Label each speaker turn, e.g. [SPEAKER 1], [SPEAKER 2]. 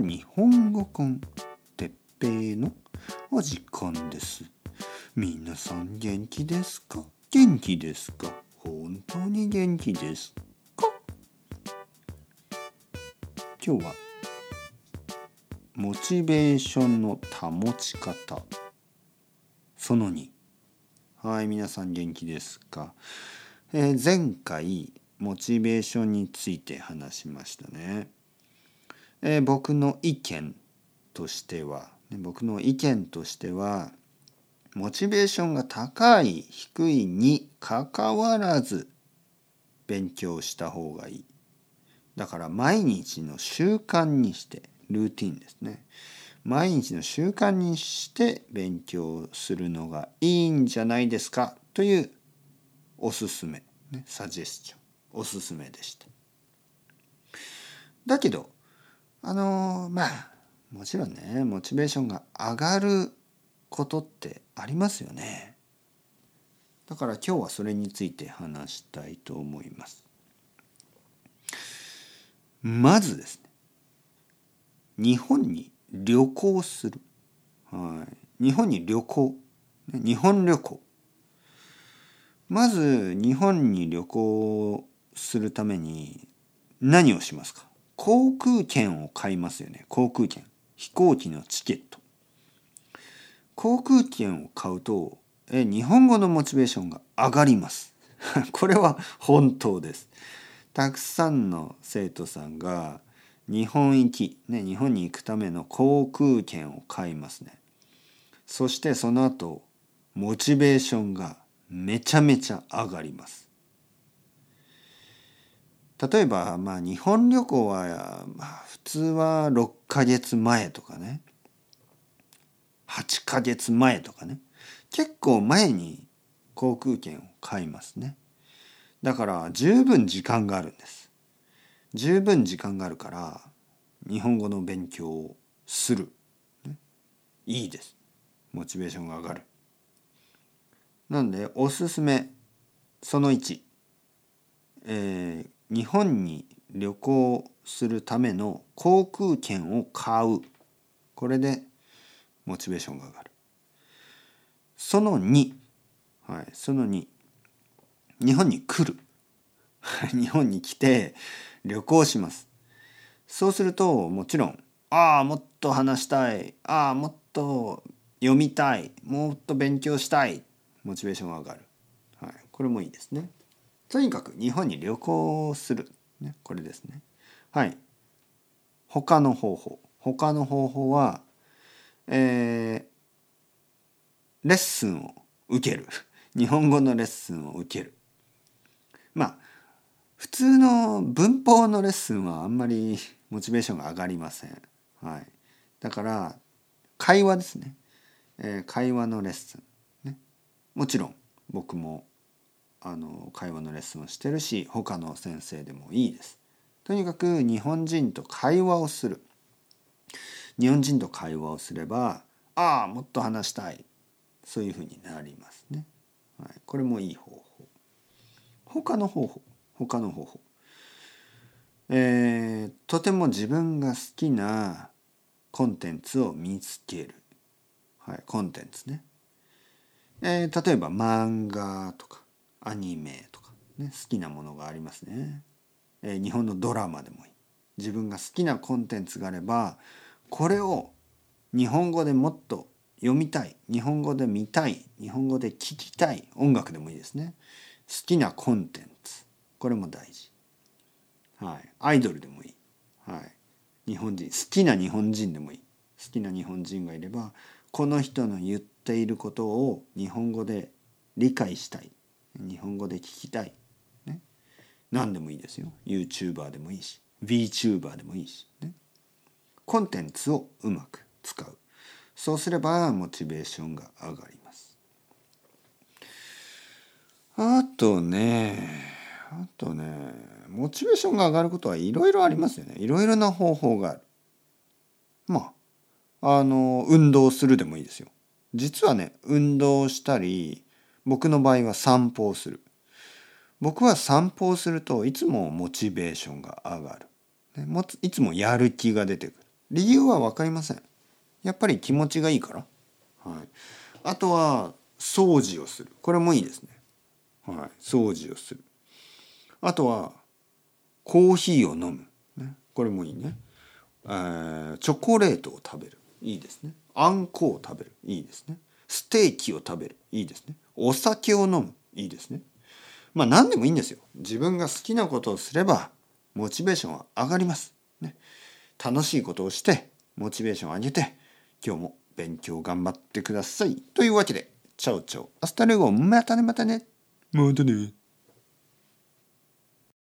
[SPEAKER 1] 日本語コンてっぺいのお時間です。皆さん元気ですか？元気ですか？本当に元気ですか？今日はモチベーションの保ち方。その2はい皆さん元気ですか、えー前回モチベーションについて話しましたね。えー僕の意見としてはね僕の意見としてはモチベーションが高い低いにかかわらず勉強した方がいい。だから毎日の習慣にしてルーティンですね。毎日の習慣にして勉強するのがいいんじゃないですかというおすすめ、ね、サジェスチョンおすすめでした。だけどあのまあもちろんねモチベーションが上がることってありますよね。だから今日はそれについて話したいと思います。まずですね日本に旅行する、はい、日本に旅行。日本旅行。まず日本に旅行するために何をしますか？航空券を買いますよね。航空券。飛行機のチケット。航空券を買うとえ日本語のモチベーションが上がります。これは本当です。たくさんの生徒さんが日本行き、ね、日本に行くための航空券を買いますね。そしてその後モチベーションがめちゃめちゃ上がります。例えば、まあ、日本旅行は、まあ、普通は6ヶ月前とかね。8ヶ月前とかね。結構前に航空券を買いますね。だから十分時間があるんです。十分時間があるから日本語の勉強をする、ね。いいです。モチベーションが上がる。なんでおすすめ。その1、えー日本に旅行するための航空券を買う。これでモチベーションが上がる。その2、はい、その2日本に来る。日本に来て旅行します。そうするともちろんああもっと話したい。ああもっと読みたい。もっと勉強したい。モチベーションが上がる、はい、これもいいですね。とにかく日本に旅行する、ね、これですね。はい。他の方法。他の方法はえーレッスンを受ける。日本語のレッスンを受ける。まあ普通の文法のレッスンはあんまりモチベーションが上がりません。はい、だから会話ですね、えー会話のレッスン、ね、もちろん僕もあの会話のレッスンをしてるし他の先生でもいいです。とにかく日本人と会話をする。日本人と会話をすればああもっと話したいそういうふうになりますね。はい、これもいい方法。他の方法他の方法。えーとても自分が好きなコンテンツを見つける。はい、コンテンツね。えー例えば漫画とかアニメとか、ね、好きなものがありますね、えー日本のドラマでもいい。自分が好きなコンテンツがあればこれを日本語でもっと読みたい日本語で見たい日本語で聞きたい音楽でもいいですね。好きなコンテンツ。これも大事。はい。アイドルでもいい。はい。日本人好きな日本人でもいい。好きな日本人がいればこの人の言っていることを日本語で理解したい。日本語で聞きたい、ね、何でもいいですよ。YouTuber でもいいし。VTuber でもいいし、ね、コンテンツをうまく使う。そうすればモチベーションが上がります。あとねあとねモチベーションが上がることはいろいろありますよね。いろいろな方法がある。まああの運動するでもいいですよ。実はね運動したり僕の場合は散歩をする。僕は散歩をするといつもモチベーションが上がる、ね、いつもやる気が出てくる。理由は分かりません。やっぱり気持ちがいいから。はい。あとは掃除をする。これもいいですね。はい。掃除をする。あとはコーヒーを飲む、ね、これもいいね、えー、チョコレートを食べる。いいですね。あんこを食べる。いいですね。ステーキを食べる。いいですね。お酒を飲む。いいですね。まあ何でもいいんですよ。自分が好きなことをすればモチベーションは上がります、ね、楽しいことをしてモチベーションを上げて今日も勉強頑張ってください。というわけで ciao ciao。hasta luego またねまたね。またね。